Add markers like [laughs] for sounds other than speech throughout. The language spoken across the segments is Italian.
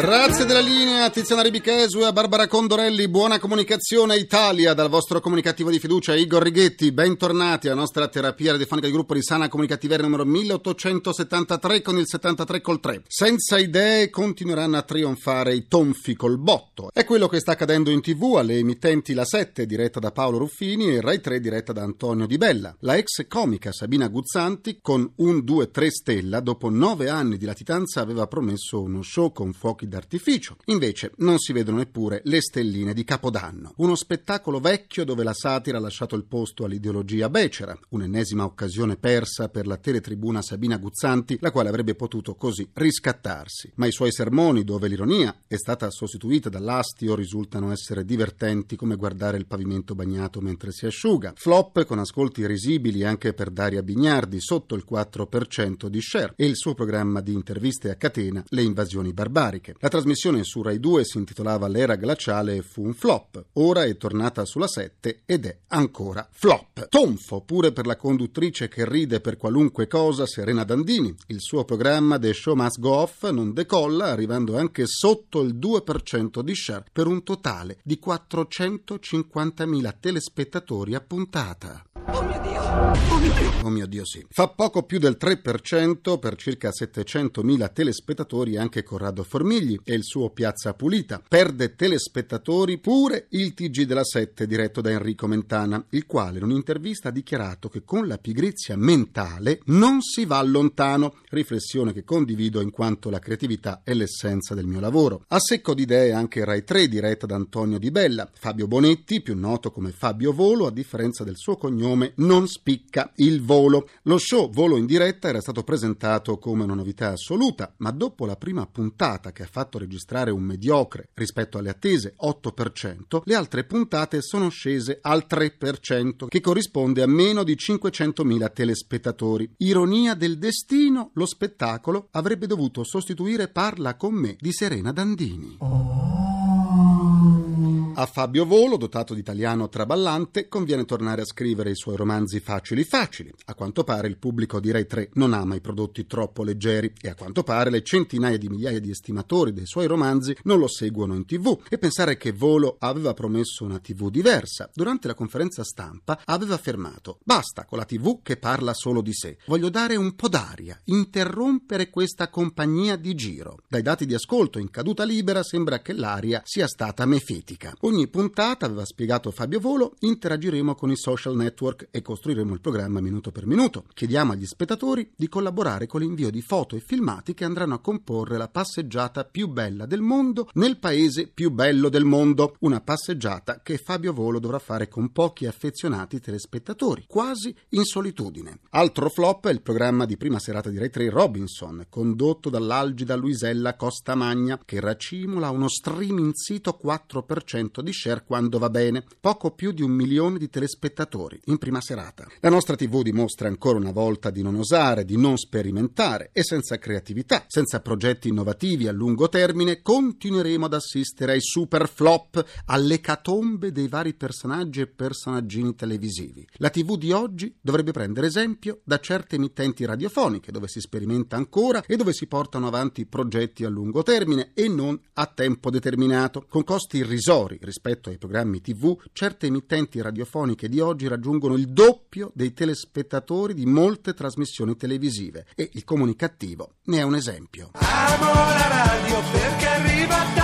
Grazie della linea Tiziana Ribichesu e a Barbara Condorelli. Buona comunicazione Italia dal vostro comunicativo di fiducia Igor Righetti. Bentornati alla nostra terapia radiofonica di gruppo di Sana Comunicativeria numero 1873 con il 73 col 3. Senza idee continueranno a trionfare i tonfi col botto. È quello che sta accadendo in tv alle emittenti La 7 diretta da Paolo Ruffini e Rai 3 diretta da Antonio Di Bella. La ex comica Sabina Guzzanti con un 2-3 stella dopo nove anni di latitanza aveva promesso uno show con fuochi d'artificio. Invece non si vedono neppure le stelline di Capodanno. Uno spettacolo vecchio dove la satira ha lasciato il posto all'ideologia becera, un'ennesima occasione persa per la teletribuna Sabina Guzzanti, la quale avrebbe potuto così riscattarsi. Ma i suoi sermoni, dove l'ironia è stata sostituita dall'astio, risultano essere divertenti come guardare il pavimento bagnato mentre si asciuga. Flop con ascolti risibili anche per Daria Bignardi, sotto il 4% di share, e il suo programma di interviste a catena Le invasioni barbariche. La trasmissione su Rai 2 si intitolava L'era glaciale e fu un flop. Ora è tornata sulla 7 ed è ancora flop. Tonfo pure per la conduttrice che ride per qualunque cosa, Serena Dandini. Il suo programma The Show Must Go Off non decolla, arrivando anche sotto il 2% di share per un totale di 450.000 telespettatori a puntata. Oh! Oh mio Dio sì. Fa poco più del 3% per circa 700.000 telespettatori anche Corrado Formigli e il suo Piazza Pulita. Perde telespettatori pure il TG della 7 diretto da Enrico Mentana, il quale in un'intervista ha dichiarato che con la pigrizia mentale non si va lontano, riflessione che condivido in quanto la creatività è l'essenza del mio lavoro. A secco di idee anche Rai 3 diretta da Antonio Di Bella. Fabio Bonetti, più noto come Fabio Volo, a differenza del suo cognome non spicca il volo. Lo show Volo in diretta era stato presentato come una novità assoluta, ma dopo la prima puntata che ha fatto registrare un mediocre rispetto alle attese 8%, le altre puntate sono scese al 3%, che corrisponde a meno di 500.000 telespettatori. Ironia del destino, lo spettacolo avrebbe dovuto sostituire Parla con me di Serena Dandini. A Fabio Volo, dotato di italiano traballante, conviene tornare a scrivere i suoi romanzi facili facili. A quanto pare il pubblico di Rai 3 non ama i prodotti troppo leggeri e a quanto pare le centinaia di migliaia di estimatori dei suoi romanzi non lo seguono in tv. E pensare che Volo aveva promesso una tv diversa. Durante la conferenza stampa aveva affermato basta con la tv che parla solo di sé. Voglio dare un po' d'aria, interrompere questa compagnia di giro. Dai dati di ascolto in caduta libera sembra che l'aria sia stata mefitica. Ogni puntata, aveva spiegato Fabio Volo, interagiremo con i social network e costruiremo il programma minuto per minuto. Chiediamo agli spettatori di collaborare con l'invio di foto e filmati che andranno a comporre la passeggiata più bella del mondo nel paese più bello del mondo. Una passeggiata che Fabio Volo dovrà fare con pochi affezionati telespettatori, quasi in solitudine. Altro flop è il programma di prima serata di Rai 3 Robinson, condotto dall'algida Luisella Costamagna, che racimola uno streaming sito 4% di share quando va bene, poco più di un milione di telespettatori in prima serata. La nostra TV dimostra ancora una volta di non osare, di non sperimentare e senza creatività, senza progetti innovativi a lungo termine, continueremo ad assistere ai super flop, alle catombe dei vari personaggi e personaggini televisivi. La TV di oggi dovrebbe prendere esempio da certe emittenti radiofoniche dove si sperimenta ancora e dove si portano avanti progetti a lungo termine e non a tempo determinato, con costi irrisori rispetto ai programmi TV, certe emittenti radiofoniche di oggi raggiungono il doppio dei telespettatori di molte trasmissioni televisive e il comunicativo ne è un esempio. Amo la radio perché arriva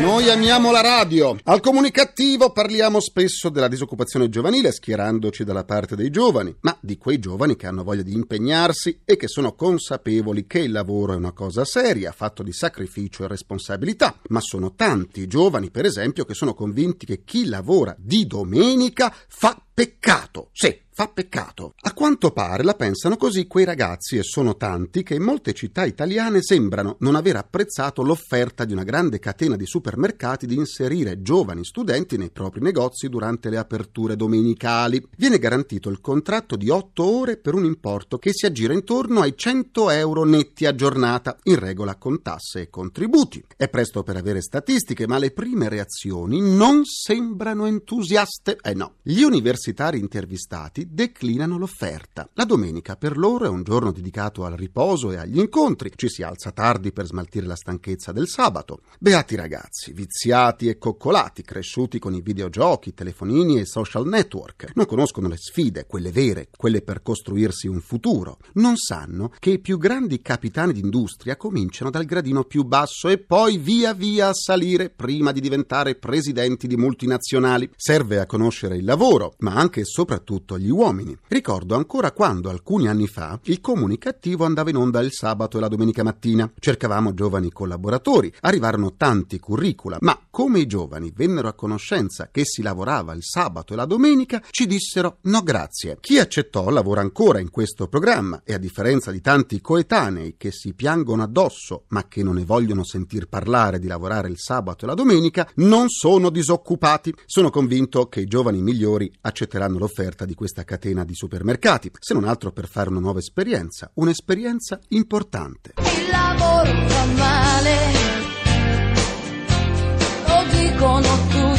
Noi amiamo la radio. Al comunicativo parliamo spesso della disoccupazione giovanile, schierandoci dalla parte dei giovani, ma di quei giovani che hanno voglia di impegnarsi e che sono consapevoli che il lavoro è una cosa seria, fatto di sacrificio e responsabilità. Ma sono tanti giovani, per esempio, che sono convinti che chi lavora di domenica fa peccato. Sì, fa peccato. A quanto pare la pensano così quei ragazzi e sono tanti che in molte città italiane sembrano non aver apprezzato l'offerta di una grande catena di supermercati di inserire giovani studenti nei propri negozi durante le aperture domenicali. Viene garantito il contratto di 8 ore per un importo che si aggira intorno ai 100 euro netti a giornata, in regola con tasse e contributi. È presto per avere statistiche, ma le prime reazioni non sembrano entusiaste. Eh no, gli universitari intervistati declinano l'offerta. La domenica per loro è un giorno dedicato al riposo e agli incontri. Ci si alza tardi per smaltire la stanchezza del sabato. Beati ragazzi, viziati e coccolati, cresciuti con i videogiochi, telefonini e social network. Non conoscono le sfide, quelle vere, quelle per costruirsi un futuro. Non sanno che i più grandi capitani d'industria cominciano dal gradino più basso e poi via via a salire prima di diventare presidenti di multinazionali. Serve a conoscere il lavoro, ma anche e soprattutto gli uomini. Ricordo ancora quando alcuni anni fa il comunicativo andava in onda il sabato e la domenica mattina. Cercavamo giovani collaboratori, arrivarono tanti curricula, ma come i giovani vennero a conoscenza che si lavorava il sabato e la domenica, ci dissero no grazie. Chi accettò lavora ancora in questo programma e a differenza di tanti coetanei che si piangono addosso ma che non ne vogliono sentir parlare di lavorare il sabato e la domenica, non sono disoccupati. Sono convinto che i giovani migliori accetteranno l'offerta di questa catena di supermercati, se non altro per fare una nuova esperienza, un'esperienza importante. Il lavoro fa male, lo dicono tutti.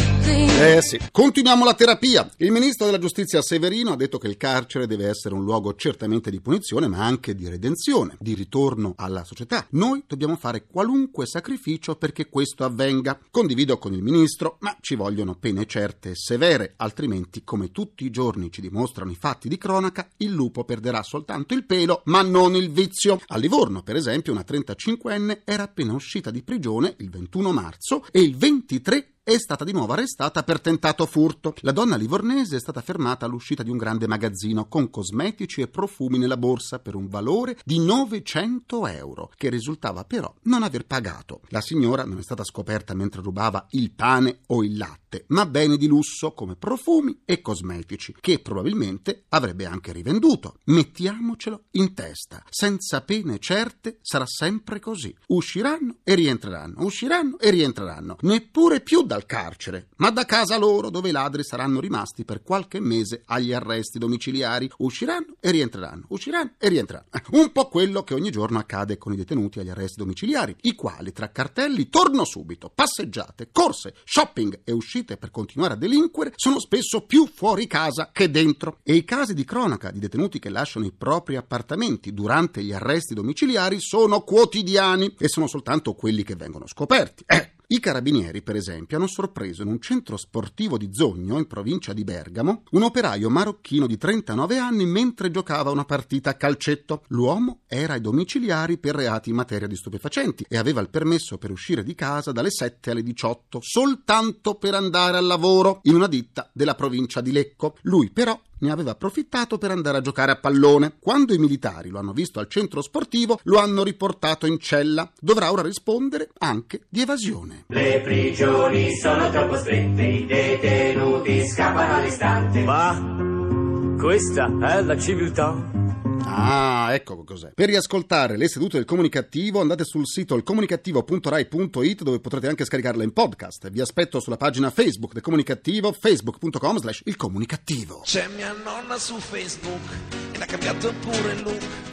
Eh sì, continuiamo la terapia. Il ministro della giustizia Severino ha detto che il carcere deve essere un luogo certamente di punizione, ma anche di redenzione, di ritorno alla società. Noi dobbiamo fare qualunque sacrificio perché questo avvenga. Condivido con il ministro, ma ci vogliono pene certe e severe, altrimenti, come tutti i giorni ci dimostrano i fatti di cronaca, il lupo perderà soltanto il pelo, ma non il vizio. A Livorno, per esempio, una 35enne era appena uscita di prigione il 21 marzo e il 23 è stata di nuovo arrestata per tentato furto. La donna livornese è stata fermata all'uscita di un grande magazzino con cosmetici e profumi nella borsa per un valore di 900 euro, che risultava però non aver pagato. La signora non è stata scoperta mentre rubava il pane o il latte, ma beni di lusso come profumi e cosmetici, che probabilmente avrebbe anche rivenduto. Mettiamocelo in testa. Senza pene certe sarà sempre così. Usciranno e rientreranno, usciranno e rientreranno. Neppure più dal carcere, ma da casa loro dove i ladri saranno rimasti per qualche mese agli arresti domiciliari. Usciranno e rientreranno, usciranno e rientreranno. Un po' quello che ogni giorno accade con i detenuti agli arresti domiciliari, i quali tra cartelli torno subito, passeggiate, corse, shopping e uscite per continuare a delinquere sono spesso più fuori casa che dentro. E i casi di cronaca di detenuti che lasciano i propri appartamenti durante gli arresti domiciliari sono quotidiani e sono soltanto quelli che vengono scoperti. Eh, i carabinieri, per esempio, hanno sorpreso in un centro sportivo di Zogno, in provincia di Bergamo, un operaio marocchino di 39 anni mentre giocava una partita a calcetto. L'uomo era ai domiciliari per reati in materia di stupefacenti e aveva il permesso per uscire di casa dalle 7 alle 18, soltanto per andare al lavoro in una ditta della provincia di Lecco. Lui però ne aveva approfittato per andare a giocare a pallone. Quando i militari lo hanno visto al centro sportivo, lo hanno riportato in cella. Dovrà ora rispondere anche di evasione. Le prigioni sono troppo strette, i detenuti scappano all'istante. Ma questa è la civiltà. Ah, ecco cos'è. Per riascoltare le sedute del comunicativo andate sul sito ilcomunicativo.rai.it dove potrete anche scaricarla in podcast. Vi aspetto sulla pagina Facebook del comunicativo facebook.com slash il comunicativo. C'è mia nonna su Facebook e l'ha cambiato pure il look.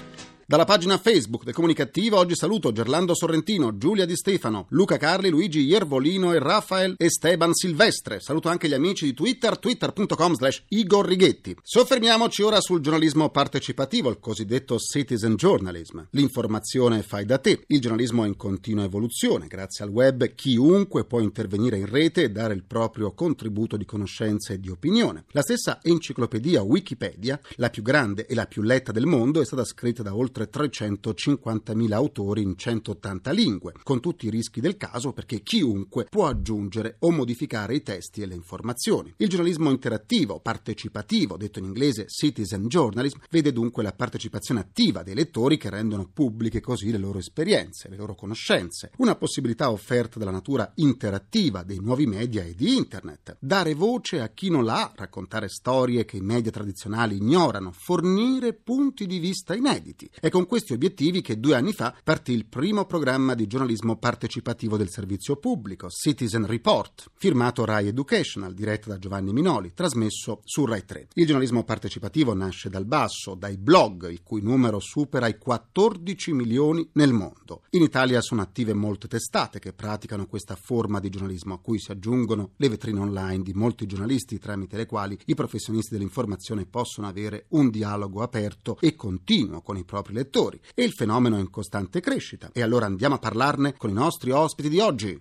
Dalla pagina Facebook del Comunicativo oggi saluto Gerlando Sorrentino, Giulia Di Stefano, Luca Carli, Luigi Iervolino e Rafael Esteban Silvestre. Saluto anche gli amici di Twitter, twitter.com slash Igor Righetti. Soffermiamoci ora sul giornalismo partecipativo, il cosiddetto citizen journalism. L'informazione fai da te. Il giornalismo è in continua evoluzione. Grazie al web chiunque può intervenire in rete e dare il proprio contributo di conoscenza e di opinione. La stessa enciclopedia Wikipedia, la più grande e la più letta del mondo, è stata scritta da oltre oltre 350.000 autori in 180 lingue, con tutti i rischi del caso perché chiunque può aggiungere o modificare i testi e le informazioni. Il giornalismo interattivo, partecipativo, detto in inglese citizen journalism, vede dunque la partecipazione attiva dei lettori che rendono pubbliche così le loro esperienze, le loro conoscenze, una possibilità offerta dalla natura interattiva dei nuovi media e di internet. Dare voce a chi non l'ha, raccontare storie che i media tradizionali ignorano, fornire punti di vista inediti. È con questi obiettivi che due anni fa partì il primo programma di giornalismo partecipativo del servizio pubblico, Citizen Report, firmato Rai Educational, diretto da Giovanni Minoli, trasmesso su Rai 3. Il giornalismo partecipativo nasce dal basso, dai blog, il cui numero supera i 14 milioni nel mondo. In Italia sono attive molte testate che praticano questa forma di giornalismo, a cui si aggiungono le vetrine online di molti giornalisti tramite le quali i professionisti dell'informazione possono avere un dialogo aperto e continuo con i propri lettori. E il fenomeno è in costante crescita. E allora andiamo a parlarne con i nostri ospiti di oggi.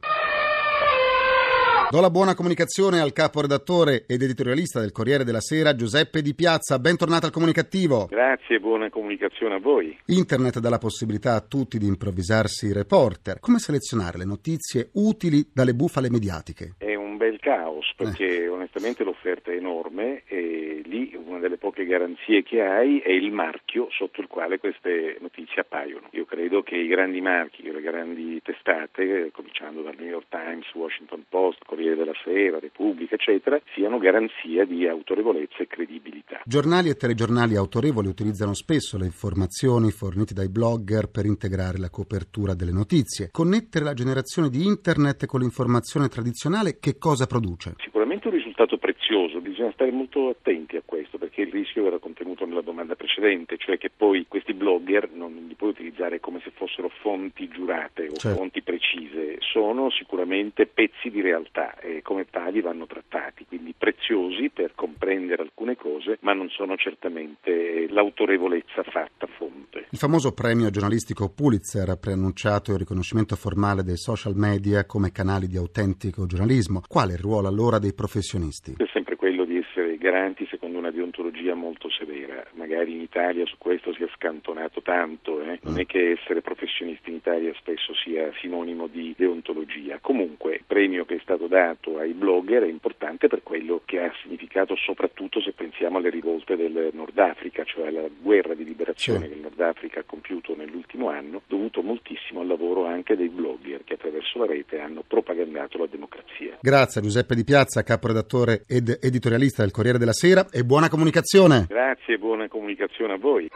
Do la buona comunicazione al caporedattore ed editorialista del Corriere della Sera Giuseppe Di Piazza. Bentornato al comunicativo. Grazie, buona comunicazione a voi. Internet dà la possibilità a tutti di improvvisarsi reporter. Come selezionare le notizie utili dalle bufale mediatiche? È un bel caos perché eh. onestamente l'offerta è enorme e lì una delle poche garanzie che hai è il marchio sotto il quale queste notizie appaiono. Io credo che i grandi marchi, le grandi testate, cominciando dal New York Times, Washington Post, Corriere della Sera, Repubblica, eccetera, siano garanzia di autorevolezza e credibilità. Giornali e telegiornali autorevoli utilizzano spesso le informazioni fornite dai blogger per integrare la copertura delle notizie. Connettere la generazione di internet con l'informazione tradizionale che cosa produce? Sicuramente un risultato prezioso, bisogna stare molto attenti a questo perché rischio era contenuto nella domanda precedente, cioè che poi questi blogger non li puoi utilizzare come se fossero fonti giurate o certo. fonti precise, sono sicuramente pezzi di realtà e come tali vanno trattati, quindi preziosi per comprendere alcune cose, ma non sono certamente l'autorevolezza fatta fonte. Il famoso premio giornalistico Pulitzer ha preannunciato il riconoscimento formale dei social media come canali di autentico giornalismo. Qual è il ruolo allora dei professionisti? È sempre quello di essere garanti secondo una deontologia molto severa. Magari in Italia su questo si è scantonato tanto, eh? non è che essere professionisti in Italia spesso sia sinonimo di deontologia. Comunque il premio che è stato dato ai blogger è importante per quello che ha significato soprattutto se pensiamo alle rivolte del Nord Africa, cioè alla guerra di liberazione sì. che il Nord Africa ha compiuto nell'ultimo anno, dovuto moltissimo al lavoro anche dei blogger che attraverso la rete hanno propagandato la democrazia. Grazie Giuseppe Di Piazza, caporedattore ed editorialista del Corriere della Sera e buona comunicazione. Grazie e buona comunicazione a voi.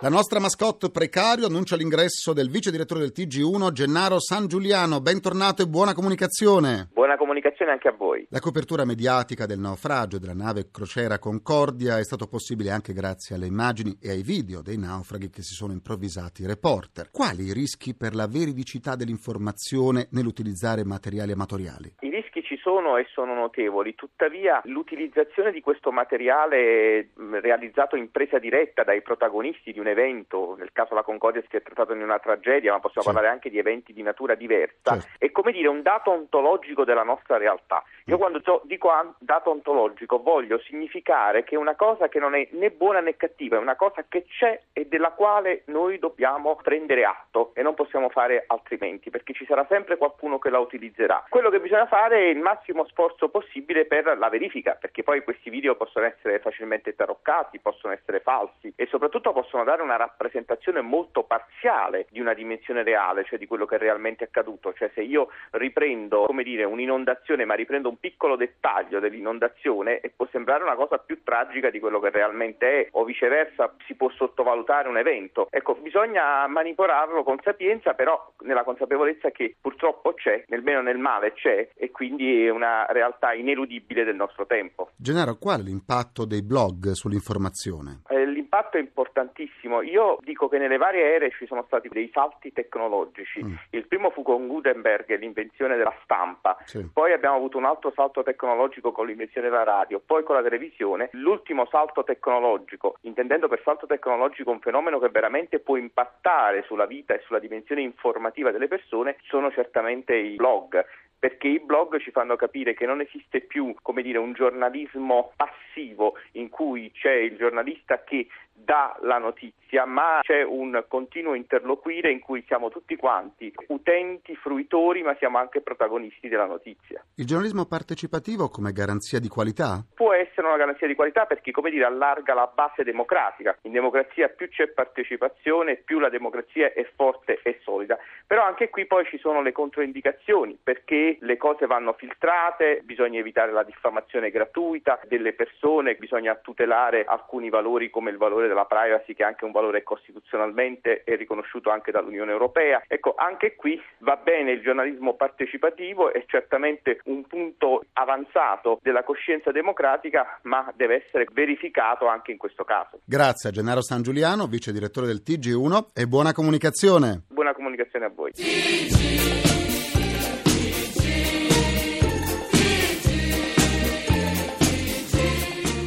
La nostra mascotte precario annuncia l'ingresso del vice direttore del TG1 Gennaro San Giuliano. Bentornato e buona comunicazione. Buona comunicazione anche a voi. La copertura mediatica del naufragio della nave crociera Concordia è stato possibile anche grazie alle immagini e ai video dei naufraghi che si sono improvvisati reporter. Quali i rischi per la veridicità dell'informazione nell'utilizzare materiali amatoriali? I rischi sono e sono notevoli, tuttavia l'utilizzazione di questo materiale realizzato in presa diretta dai protagonisti di un evento, nel caso la Concordia si è trattato di una tragedia, ma possiamo sì. parlare anche di eventi di natura diversa, certo. è come dire un dato ontologico della nostra realtà. Io mm. quando dico dato ontologico voglio significare che è una cosa che non è né buona né cattiva, è una cosa che c'è e della quale noi dobbiamo prendere atto e non possiamo fare altrimenti, perché ci sarà sempre qualcuno che la utilizzerà. Quello che bisogna fare è il massimo sforzo possibile per la verifica, perché poi questi video possono essere facilmente taroccati, possono essere falsi e soprattutto possono dare una rappresentazione molto parziale di una dimensione reale, cioè di quello che è realmente accaduto. Cioè se io riprendo, come dire, un'inondazione, ma riprendo un piccolo dettaglio dell'inondazione può sembrare una cosa più tragica di quello che realmente è, o viceversa si può sottovalutare un evento. Ecco, bisogna manipolarlo con sapienza, però nella consapevolezza che purtroppo c'è, nel bene o nel male c'è, e quindi è una realtà ineludibile del nostro tempo. Gennaro, qual è l'impatto dei blog sull'informazione? Eh, l'impatto è importantissimo. Io dico che nelle varie ere ci sono stati dei salti tecnologici. Mm. Il primo fu con Gutenberg, l'invenzione della stampa. Sì. Poi abbiamo avuto un altro salto tecnologico con l'invenzione della radio, poi con la televisione. L'ultimo salto tecnologico, intendendo per salto tecnologico un fenomeno che veramente può impattare sulla vita e sulla dimensione informativa delle persone, sono certamente i blog perché i blog ci fanno capire che non esiste più, dire, un giornalismo passivo in cui c'è il giornalista che dà la notizia, ma c'è un continuo interloquire in cui siamo tutti quanti utenti, fruitori, ma siamo anche protagonisti della notizia. Il giornalismo partecipativo come garanzia di qualità? Può essere una garanzia di qualità perché, come dire, allarga la base democratica. In democrazia più c'è partecipazione, più la democrazia è forte e solida. Però anche qui poi ci sono le controindicazioni perché le cose vanno filtrate, bisogna evitare la diffamazione gratuita delle persone, bisogna tutelare alcuni valori come il valore della privacy che è anche un valore costituzionalmente è riconosciuto anche dall'Unione Europea. Ecco, anche qui va bene il giornalismo partecipativo, è certamente un punto avanzato della coscienza democratica, ma deve essere verificato anche in questo caso. Grazie a Gennaro San Giuliano, vice direttore del TG1 e buona comunicazione. Buona comunicazione a voi.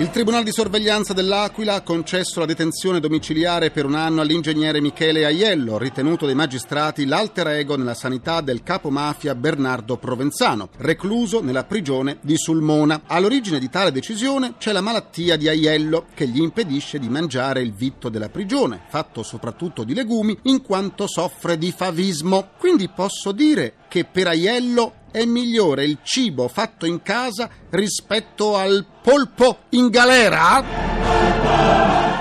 Il Tribunale di sorveglianza dell'Aquila ha concesso la detenzione domiciliare per un anno all'ingegnere Michele Aiello, ritenuto dai magistrati l'alter ego nella sanità del capo mafia Bernardo Provenzano, recluso nella prigione di Sulmona. All'origine di tale decisione c'è la malattia di Aiello, che gli impedisce di mangiare il vitto della prigione, fatto soprattutto di legumi, in quanto soffre di favismo. Quindi posso dire che per Aiello è migliore il cibo fatto in casa rispetto al polpo in galera?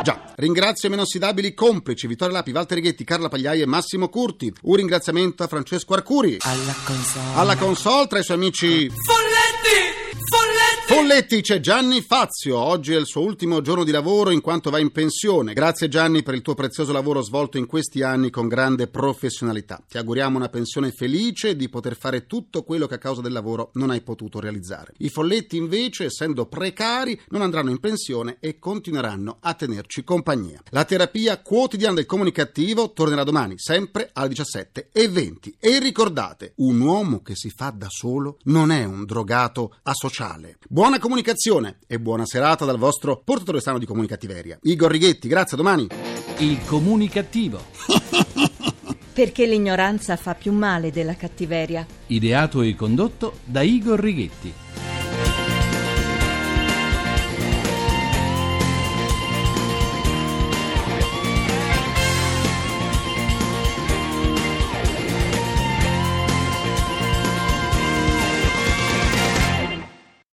Già. Ringrazio i meno ossidabili complici Vittorio Lapi, Walter Righetti, Carla Pagliai e Massimo Curti. Un ringraziamento a Francesco Arcuri. Alla console. Alla console tra i suoi amici! Folletti! C'è Gianni Fazio. Oggi è il suo ultimo giorno di lavoro in quanto va in pensione. Grazie Gianni per il tuo prezioso lavoro svolto in questi anni con grande professionalità. Ti auguriamo una pensione felice e di poter fare tutto quello che a causa del lavoro non hai potuto realizzare. I Folletti invece, essendo precari, non andranno in pensione e continueranno a tenerci compagnia. La terapia quotidiana del comunicativo tornerà domani, sempre alle 17.20. E ricordate, un uomo che si fa da solo non è un drogato asociale. Buona comunicazione e buona serata dal vostro portatore sano di comunicattiveria. Igor Righetti, grazie, a domani. Il comunicativo. [laughs] Perché l'ignoranza fa più male della cattiveria. Ideato e condotto da Igor Righetti.